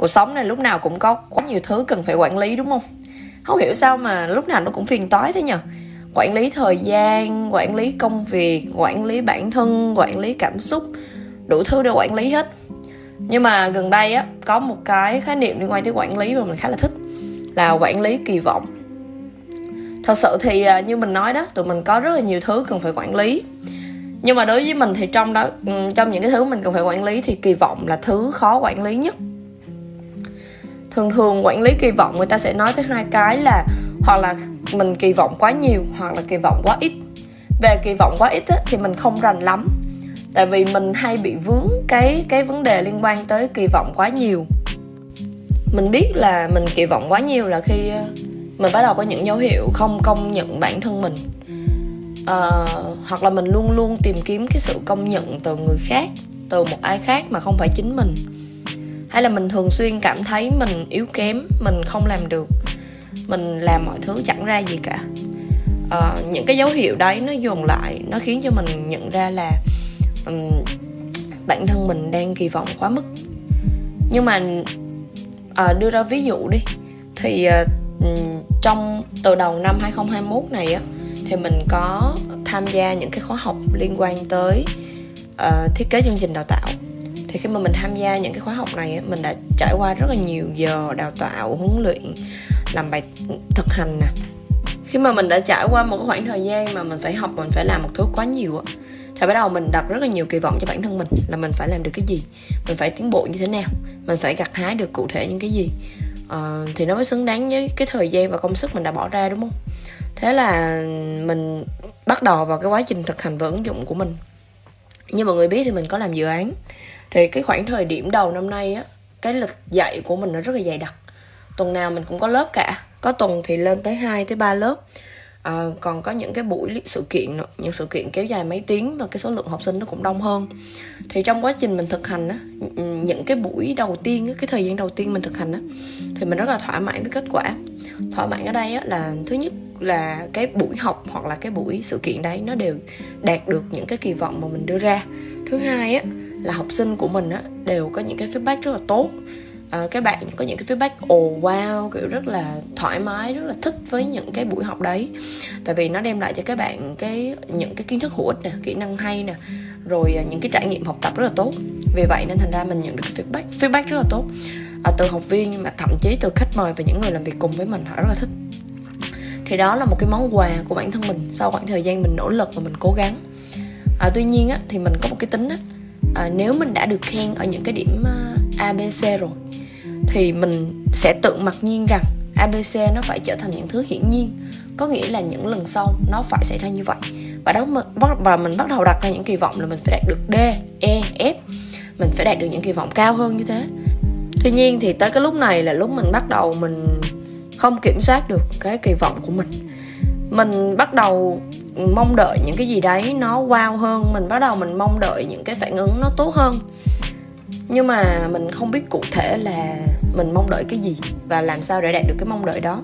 cuộc sống này lúc nào cũng có quá nhiều thứ cần phải quản lý, đúng không? Không hiểu sao mà lúc nào nó cũng phiền toái thế nhở quản lý thời gian, quản lý công việc, quản lý bản thân, quản lý cảm xúc, đủ thứ để quản lý hết. Nhưng mà gần đây á, có một cái khái niệm liên quan tới quản lý mà mình khá là thích, là quản lý kỳ vọng. Thật sự thì à, như mình nói đó, tụi mình có rất là nhiều thứ cần phải quản lý. Nhưng mà đối với mình thì trong đó trong những cái thứ mình cần phải quản lý thì kỳ vọng là thứ khó quản lý nhất thường thường quản lý kỳ vọng người ta sẽ nói tới hai cái là hoặc là mình kỳ vọng quá nhiều hoặc là kỳ vọng quá ít. Về kỳ vọng quá ít á, thì mình không rành lắm. Tại vì mình hay bị vướng cái cái vấn đề liên quan tới kỳ vọng quá nhiều. Mình biết là mình kỳ vọng quá nhiều là khi ờ, mình bắt đầu có những dấu hiệu không công nhận bản thân mình. À, hoặc là mình luôn luôn tìm kiếm cái sự công nhận từ người khác từ một ai khác mà không phải chính mình hay là mình thường xuyên cảm thấy mình yếu kém mình không làm được mình làm mọi thứ chẳng ra gì cả. À, những cái dấu hiệu đấy nó dồn lại nó khiến cho mình nhận ra là um, bản thân mình đang kỳ vọng quá mức. Nhưng mà à, đưa ra ví dụ đi thì à, trong từ đầu năm 2021 này á thì mình có tham gia những cái khóa học liên quan tới uh, thiết kế chương trình đào tạo thì khi mà mình tham gia những cái khóa học này mình đã trải qua rất là nhiều giờ đào tạo huấn luyện làm bài thực hành nè. Khi mà mình đã trải qua một cái khoảng thời gian mà mình phải học mình phải làm một thứ quá nhiều á thì bắt đầu mình đặt rất là nhiều kỳ vọng cho bản thân mình là mình phải làm được cái gì mình phải tiến bộ như thế nào mình phải gặt hái được cụ thể những cái gì. Uh, thì nó mới xứng đáng với cái thời gian và công sức mình đã bỏ ra đúng không? Thế là mình bắt đầu vào cái quá trình thực hành và ứng dụng của mình. Như mọi người biết thì mình có làm dự án thì cái khoảng thời điểm đầu năm nay á cái lịch dạy của mình nó rất là dày đặc. Tuần nào mình cũng có lớp cả. Có tuần thì lên tới 2 tới 3 lớp. À, còn có những cái buổi sự kiện nữa, những sự kiện kéo dài mấy tiếng và cái số lượng học sinh nó cũng đông hơn. Thì trong quá trình mình thực hành á ừ, những cái buổi đầu tiên á, cái thời gian đầu tiên mình thực hành á thì mình rất là thỏa mãn với kết quả. Thỏa mãn ở đây á, là thứ nhất là cái buổi học hoặc là cái buổi sự kiện đấy nó đều đạt được những cái kỳ vọng mà mình đưa ra. Thứ hai á là học sinh của mình á đều có những cái feedback rất là tốt. À, các bạn có những cái feedback ồ oh, wow kiểu rất là thoải mái rất là thích với những cái buổi học đấy. Tại vì nó đem lại cho các bạn cái những cái kiến thức hữu ích nè kỹ năng hay nè rồi à, những cái trải nghiệm học tập rất là tốt. Vì vậy nên thành ra mình nhận được cái feedback feedback rất là tốt. À, từ học viên mà thậm chí từ khách mời và những người làm việc cùng với mình họ rất là thích. Thì đó là một cái món quà của bản thân mình sau khoảng thời gian mình nỗ lực và mình cố gắng. À, tuy nhiên á, thì mình có một cái tính á, à, nếu mình đã được khen ở những cái điểm ờ, uh, abc rồi thì mình sẽ tự mặc nhiên rằng abc nó phải trở thành những thứ hiển nhiên. Có nghĩa là những lần sau nó phải xảy ra như vậy. Và đó và mình bắt đầu đặt ra những kỳ vọng là mình phải đạt được d e f. Mình phải đạt được những kỳ vọng cao hơn như thế. Tuy nhiên thì tới cái lúc này là lúc mình bắt đầu mình không kiểm soát được cái kỳ vọng của mình. Mình bắt đầu mong đợi những cái gì đấy nó wow hơn. Mình bắt đầu mình mong đợi những cái phản ứng nó tốt hơn. Nhưng mà mình không biết cụ thể là mình mong đợi cái gì và làm sao để đạt được cái mong đợi đó.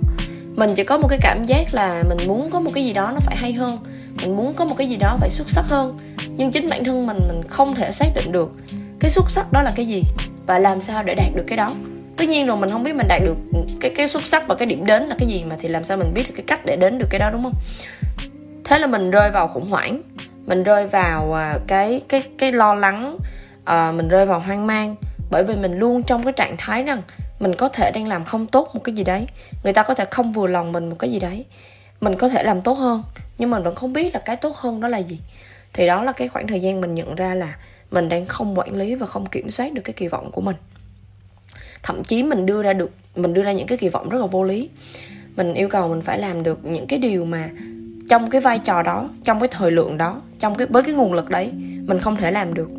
Mình chỉ có một cái cảm giác là mình muốn có một cái gì đó nó phải hay hơn. Mình muốn có một cái gì đó phải xuất sắc hơn. Nhưng chính bản thân mình mình không thể xác định được cái xuất sắc đó là cái gì và làm sao để đạt được cái đó. Tất nhiên rồi, mình không biết mình đạt được cái cái xuất sắc và cái điểm đến là cái gì mà thì làm sao mình biết được cái cách để đến được cái đó, đúng không? Thế là mình rơi vào khủng hoảng. Mình rơi vào à, cái cái cái lo lắng uh, mình rơi vào hoang mang. Bởi vì mình luôn trong cái trạng thái rằng mình có thể đang làm không tốt một cái gì đấy. Người ta có thể không vừa lòng mình một cái gì đấy. Mình có thể làm tốt hơn nhưng mình vẫn không biết là cái tốt hơn đó là gì. Thì đó là cái khoảng thời gian mình nhận ra là mình đang không quản lý và không kiểm soát được cái kỳ vọng của mình. Thậm chí mình đưa ra được mình đưa ra những cái kỳ vọng rất là vô lý. Mình yêu cầu mình phải làm được những cái điều mà trong cái vai trò đó trong cái thời lượng đó trong cái với cái nguồn lực đấy mình không thể làm được.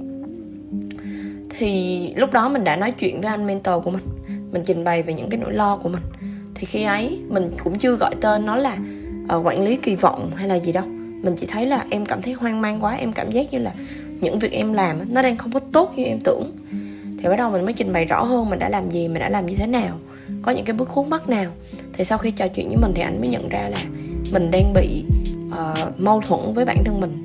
Thì lúc đó mình đã nói chuyện với anh mentor của mình mình trình bày về những cái nỗi lo của mình. Thì khi ấy mình cũng chưa gọi tên nó là uh, quản lý kỳ vọng hay là gì đâu. Mình chỉ thấy là em cảm thấy hoang mang quá em cảm giác như là những việc em làm nó đang không có tốt như em tưởng. Thì bắt đầu mình mới trình bày rõ hơn mình đã làm gì mình đã làm như thế nào có những cái bước khúc mắc nào. Thì sau khi trò chuyện với mình thì anh mới nhận ra là mình đang bị uh, mâu thuẫn với bản thân mình.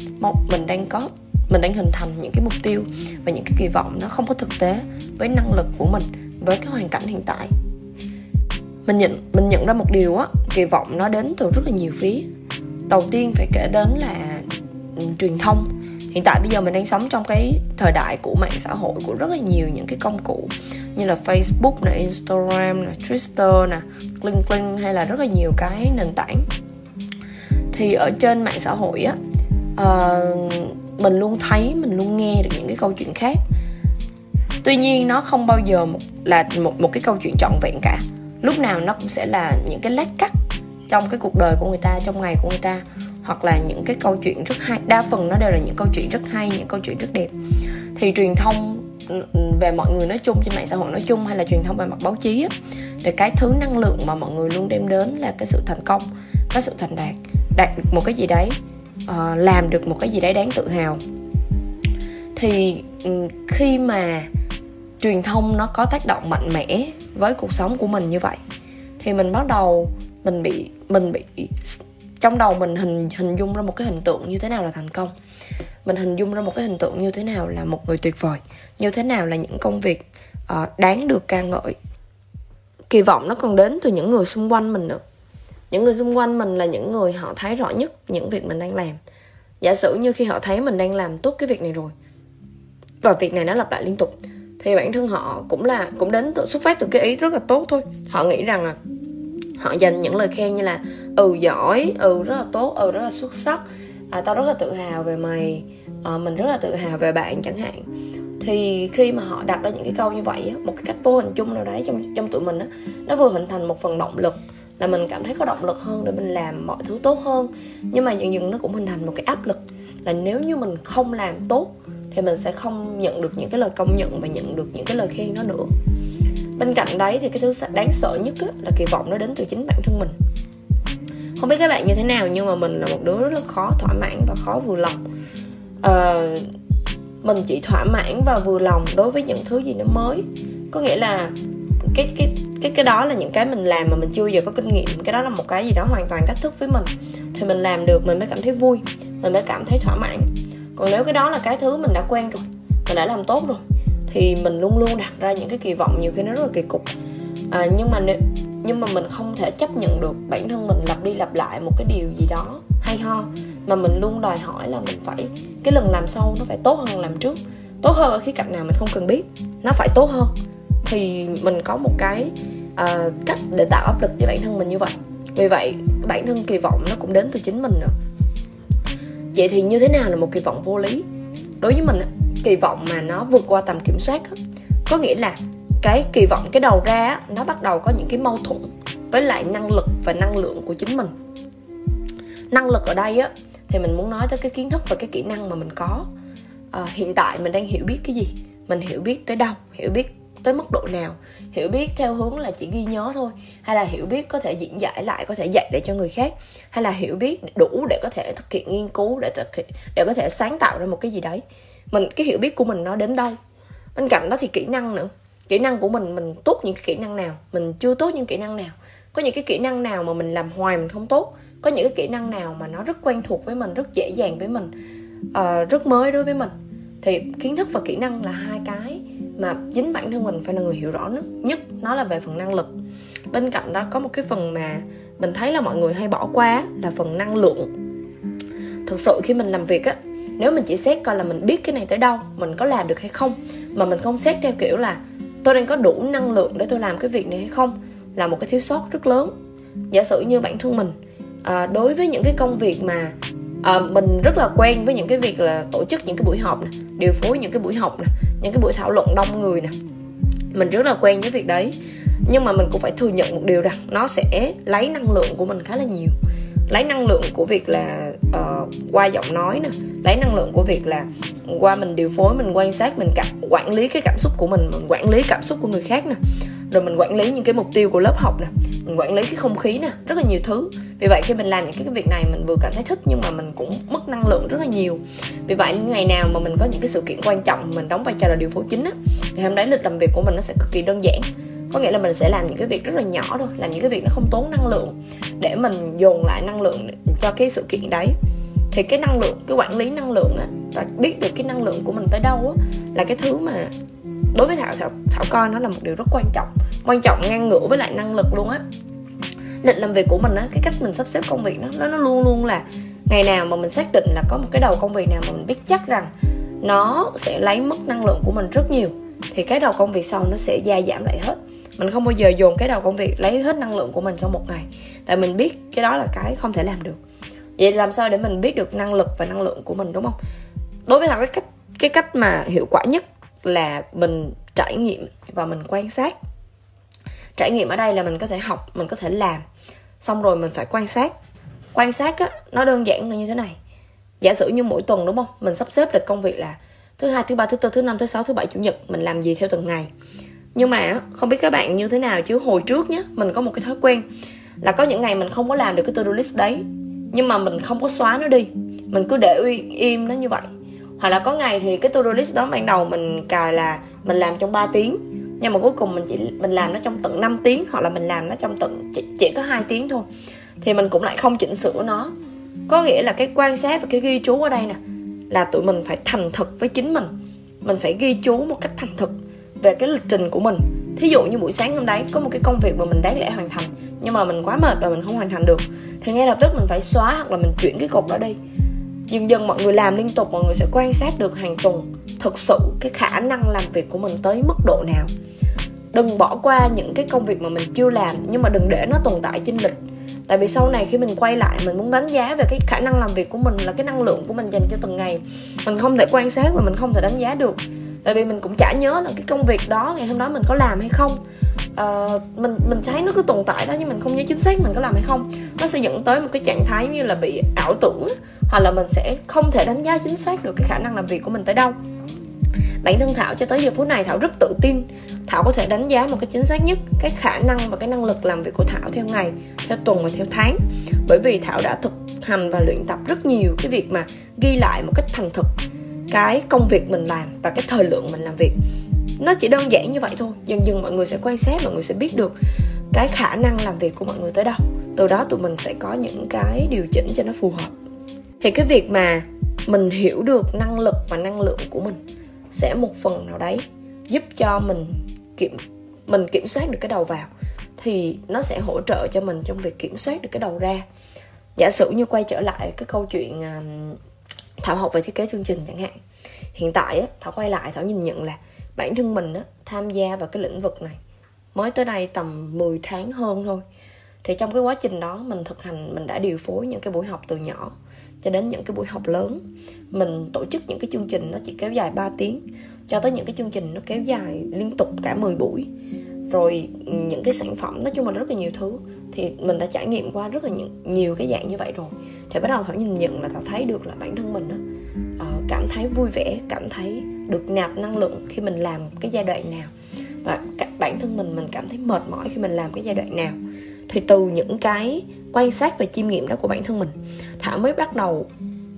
Mình đang có mình đang hình thành những cái mục tiêu và những cái kỳ vọng nó không có thực tế với năng lực của mình với cái hoàn cảnh hiện tại. Mình nhận mình nhận ra một điều á kỳ vọng nó đến từ rất là nhiều phía. Đầu tiên phải kể đến là ừ, truyền thông. Hiện tại bây giờ mình đang sống trong cái thời đại của mạng xã hội của rất là nhiều những cái công cụ như là Facebook nè, Instagram nè, Twitter nè, LinkedIn hay là rất là nhiều cái nền tảng thì ở trên mạng xã hội á uh, mình luôn thấy mình luôn nghe được những cái câu chuyện khác. Tuy nhiên nó không bao giờ một, là một một cái câu chuyện trọn vẹn cả. Lúc nào nó cũng sẽ là những cái lát cắt trong cái cuộc đời của người ta trong ngày của người ta. Hoặc là những cái câu chuyện rất hay đa phần nó đều là những câu chuyện rất hay những câu chuyện rất đẹp. Thì truyền thông về mọi người nói chung trên mạng xã hội nói chung hay là truyền thông về mặt báo chí á thì cái thứ năng lượng mà mọi người luôn đem đến là cái sự thành công cái sự thành đạt đạt được một cái gì đấy uh, làm được một cái gì đấy đáng tự hào. Thì khi mà truyền thông nó có tác động mạnh mẽ với cuộc sống của mình như vậy thì mình bắt đầu mình bị mình bị trong đầu mình hình hình dung ra một cái hình tượng như thế nào là thành công. Mình hình dung ra một cái hình tượng như thế nào là một người tuyệt vời như thế nào là những công việc uh, đáng được ca ngợi. Kỳ vọng nó còn đến từ những người xung quanh mình nữa những người xung quanh mình là những người họ thấy rõ nhất những việc mình đang làm. Giả sử như khi họ thấy mình đang làm tốt cái việc này rồi và việc này nó lặp lại liên tục thì bản thân họ cũng là cũng đến từ xuất phát từ cái ý rất là tốt thôi. Họ nghĩ rằng là họ dành những lời khen như là ừ giỏi ừ rất là tốt ừ rất là xuất sắc à, tao rất là tự hào về mày à, mình rất là tự hào về bạn chẳng hạn. Thì khi mà họ đặt ra những cái câu như vậy một cái cách vô hình chung nào đấy trong trong tụi mình á nó vừa hình thành một phần động lực là mình cảm thấy có động lực hơn để mình làm mọi thứ tốt hơn. Nhưng mà dần dần nó cũng hình thành một cái áp lực là nếu như mình không làm tốt thì mình sẽ không nhận được những cái lời công nhận và nhận được những cái lời khen đó nữa. Bên cạnh đấy thì cái thứ đáng sợ nhất á, là kỳ vọng nó đến từ chính bản thân mình. Không biết các bạn như thế nào nhưng mà mình là một đứa rất là khó thỏa mãn và khó vừa lòng. À, mình chỉ thỏa mãn và vừa lòng đối với những thứ gì nó mới. Có nghĩa là cái cái cái cái đó là những cái mình làm mà mình chưa bao giờ có kinh nghiệm. Cái đó là một cái gì đó hoàn toàn thách thức với mình. Thì mình làm được mình mới cảm thấy vui. Mình mới cảm thấy thỏa mãn. Còn nếu cái đó là cái thứ mình đã quen rồi mình đã làm tốt rồi thì mình luôn luôn đặt ra những cái kỳ vọng nhiều khi nó rất là kỳ cục. À, nhưng mà nếu nhưng mà mình không thể chấp nhận được bản thân mình lặp đi lặp lại một cái điều gì đó hay ho mà mình luôn đòi hỏi là mình phải cái lần làm sau nó phải tốt hơn làm trước. Tốt hơn ở khía cạnh nào mình không cần biết nó phải tốt hơn. Thì mình có một cái uh, cách để tạo áp lực cho bản thân mình như vậy. Vì vậy bản thân kỳ vọng nó cũng đến từ chính mình nữa. Vậy thì như thế nào là một kỳ vọng vô lý? Đối với mình kỳ vọng mà nó vượt qua tầm kiểm soát có nghĩa là cái kỳ vọng cái đầu ra nó bắt đầu có những cái mâu thuẫn với lại năng lực và năng lượng của chính mình. Năng lực ở đây á thì mình muốn nói tới cái kiến thức và cái kỹ năng mà mình có. À, hiện tại mình đang hiểu biết cái gì? Mình hiểu biết tới đâu? Hiểu biết tới mức độ nào. Hiểu biết theo hướng là chỉ ghi nhớ thôi hay là hiểu biết có thể diễn giải lại có thể dạy để cho người khác hay là hiểu biết đủ để có thể thực hiện nghiên cứu để thực hiện để có thể sáng tạo ra một cái gì đấy. Mình cái hiểu biết của mình nó đến đâu? Bên cạnh đó thì kỹ năng nữa. Kỹ năng của mình mình tốt những cái kỹ năng nào? Mình chưa tốt những kỹ năng nào? Có những cái kỹ năng nào mà mình làm hoài mình không tốt? Có những cái kỹ năng nào mà nó rất quen thuộc với mình rất dễ dàng với mình uh, rất mới đối với mình? Thì kiến thức và kỹ năng là hai cái mà chính bản thân mình phải là người hiểu rõ nhất nhất nó là về phần năng lực. Bên cạnh đó có một cái phần mà mình thấy là mọi người hay bỏ qua là phần năng lượng. Thực sự khi mình làm việc á nếu mình chỉ xét coi là mình biết cái này tới đâu mình có làm được hay không mà mình không xét theo kiểu là tôi đang có đủ năng lượng để tôi làm cái việc này hay không là một cái thiếu sót rất lớn. Giả sử như bản thân mình à, đối với những cái công việc mà à, mình rất là quen với những cái việc là tổ chức những cái buổi họp nè điều phối những cái buổi học nè những cái buổi thảo luận đông người nè. Mình rất là quen với việc đấy nhưng mà mình cũng phải thừa nhận một điều rằng nó sẽ lấy năng lượng của mình khá là nhiều. Lấy năng lượng của việc là uh, qua giọng nói nè lấy năng lượng của việc là qua mình điều phối mình quan sát mình cảm, quản lý cái cảm xúc của mình mình quản lý cảm xúc của người khác nè rồi mình quản lý những cái mục tiêu của lớp học nè, mình quản lý cái không khí nè, rất là nhiều thứ. Vì vậy khi mình làm những cái việc này mình vừa cảm thấy thích nhưng mà mình cũng mất năng lượng rất là nhiều. Vì vậy ngày nào mà mình có những cái sự kiện quan trọng mình đóng vai trò là điều phối chính á, thì hôm đấy lịch làm việc của mình nó sẽ cực kỳ đơn giản. Có nghĩa là mình sẽ làm những cái việc rất là nhỏ thôi, làm những cái việc nó không tốn năng lượng để mình dồn lại năng lượng cho cái sự kiện đấy. Thì cái năng lượng, cái quản lý năng lượng á và biết được cái năng lượng của mình tới đâu á, là cái thứ mà đối với thảo thảo thảo coi nó là một điều rất quan trọng quan trọng ngang ngửa với lại năng lực luôn á. Định làm việc của mình á, cái cách mình sắp xếp công việc nó nó luôn luôn là ngày nào mà mình xác định là có một cái đầu công việc nào mà mình biết chắc rằng nó sẽ lấy mất năng lượng của mình rất nhiều, thì cái đầu công việc sau nó sẽ gia giảm lại hết. Mình không bao giờ dồn cái đầu công việc lấy hết năng lượng của mình trong một ngày, tại mình biết cái đó là cái không thể làm được. Vậy làm sao để mình biết được năng lực và năng lượng của mình, đúng không? Đối với thằng cái cách cái cách mà hiệu quả nhất là mình trải nghiệm và mình quan sát. Trải nghiệm ở đây là mình có thể học, mình có thể làm. Xong rồi mình phải quan sát. Quan sát á, nó đơn giản là như thế này. Giả sử như mỗi tuần đúng không? Mình sắp xếp lịch công việc là thứ hai, thứ ba, thứ tư, thứ năm, thứ sáu, thứ bảy, chủ nhật mình làm gì theo từng ngày. Nhưng mà không biết các bạn như thế nào, chứ hồi trước nhé mình có một cái thói quen là có những ngày mình không có làm được cái to-do list đấy, nhưng mà mình không có xóa nó đi. Mình cứ để im nó như vậy hoặc là có ngày thì cái to-do list đó ban đầu mình cài là mình làm trong 3 tiếng. Nhưng mà cuối cùng mình chỉ mình làm nó trong tận 5 tiếng hoặc là mình làm nó trong tận chỉ, chỉ có hai tiếng thôi. Thì mình cũng lại không chỉnh sửa nó. Có nghĩa là cái quan sát và cái ghi chú ở đây nè là tụi mình phải thành thực với chính mình. Mình phải ghi chú một cách thành thực về cái lịch trình của mình. Thí dụ như buổi sáng hôm đấy có một cái công việc mà mình đáng lẽ hoàn thành nhưng mà mình quá mệt và mình không hoàn thành được thì ngay lập tức mình phải xóa hoặc là mình chuyển cái cột đó đi dần dần mọi người làm liên tục, mọi người sẽ quan sát được hàng tuần thực sự cái khả năng làm việc của mình tới mức độ nào. Đừng bỏ qua những cái công việc mà mình chưa làm, nhưng mà đừng để nó tồn tại trên lịch tại vì sau này khi mình quay lại, mình muốn đánh giá về cái khả năng làm việc của mình là cái năng lượng của mình dành cho từng ngày. Mình không thể quan sát và mình không thể đánh giá được. Tại vì mình cũng chả nhớ là cái công việc đó ngày hôm đó mình có làm hay không uh, mình mình thấy nó cứ tồn tại đó nhưng mình không nhớ chính xác mình có làm hay không. Nó sẽ dẫn tới một cái trạng thái như là bị ảo tưởng hoặc là mình sẽ không thể đánh giá chính xác được cái khả năng làm việc của mình tới đâu. Bản thân thảo cho tới giờ phút này thảo rất tự tin. Thảo có thể đánh giá một cái chính xác nhất cái khả năng và cái năng lực làm việc của thảo theo ngày theo tuần và theo tháng. Bởi vì thảo đã thực hành và luyện tập rất nhiều cái việc mà ghi lại một cách thành thực cái công việc mình làm và cái thời lượng mình làm việc nó chỉ đơn giản như vậy thôi. Dần dần mọi người sẽ quan sát, mọi người sẽ biết được cái khả năng làm việc của mọi người tới đâu. Từ đó tụi mình sẽ có những cái điều chỉnh cho nó phù hợp. Thì cái việc mà mình hiểu được năng lực và năng lượng của mình sẽ một phần nào đấy giúp cho mình kiểm mình kiểm soát được cái đầu vào. Thì nó sẽ hỗ trợ cho mình trong việc kiểm soát được cái đầu ra. Giả sử như quay trở lại cái câu chuyện à, thảo học về thiết kế chương trình chẳng hạn hiện tại á thảo quay lại thảo nhìn nhận là bản thân mình á tham gia vào cái lĩnh vực này mới tới đây tầm 10 tháng hơn thôi. Thì trong cái quá trình đó mình thực hành mình đã điều phối những cái buổi học từ nhỏ cho đến những cái buổi học lớn. Mình tổ chức những cái chương trình nó chỉ kéo dài 3 tiếng cho tới những cái chương trình nó kéo dài liên tục cả 10 buổi. Rồi ừ, những cái sản phẩm nói chung là rất là nhiều thứ thì mình đã trải nghiệm qua rất là nhiều, nhiều cái dạng như vậy rồi. Thì bắt đầu thảo nhìn nhận là thảo thấy được là bản thân mình đó, cảm thấy vui vẻ, cảm thấy được nạp năng lượng khi mình làm cái giai đoạn nào. Và bản thân mình mình cảm thấy mệt mỏi khi mình làm cái giai đoạn nào. Thì từ những cái quan sát và chiêm nghiệm đó của bản thân mình, thảo mới bắt đầu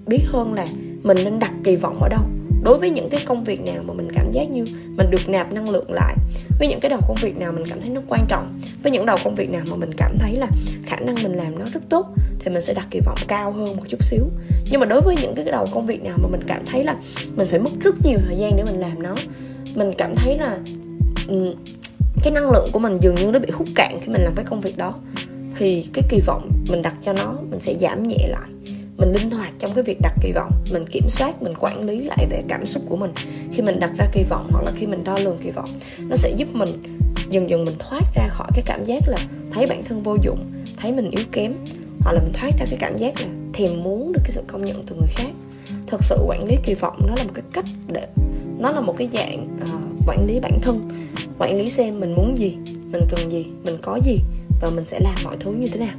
biết hơn là mình nên đặt kỳ vọng ở đâu đối với những cái công việc nào mà mình cảm giác như mình được nạp năng lượng lại, với những cái đầu công việc nào mình cảm thấy nó quan trọng, với những đầu công việc nào mà mình cảm thấy là khả năng mình làm nó rất tốt, thì mình sẽ đặt kỳ vọng cao hơn một chút xíu. Nhưng mà đối với những cái đầu công việc nào mà mình cảm thấy là mình phải mất rất nhiều thời gian để mình làm nó, mình cảm thấy là ừ, cái năng lượng của mình dường như nó bị hút cạn khi mình làm cái công việc đó, thì cái kỳ vọng mình đặt cho nó, mình sẽ giảm nhẹ lại mình linh hoạt trong cái việc đặt kỳ vọng mình kiểm soát mình quản lý lại về cảm xúc của mình. Khi mình đặt ra kỳ vọng hoặc là khi mình đo lường kỳ vọng nó sẽ giúp mình dần dần mình thoát ra khỏi cái cảm giác là thấy bản thân vô dụng thấy mình yếu kém hoặc là mình thoát ra cái cảm giác là thèm muốn được cái sự công nhận từ người khác. Thực sự quản lý kỳ vọng nó là một cái cách để nó là một cái dạng uh, quản lý bản thân quản lý xem mình muốn gì mình cần gì mình có gì và mình sẽ làm mọi thứ như thế nào.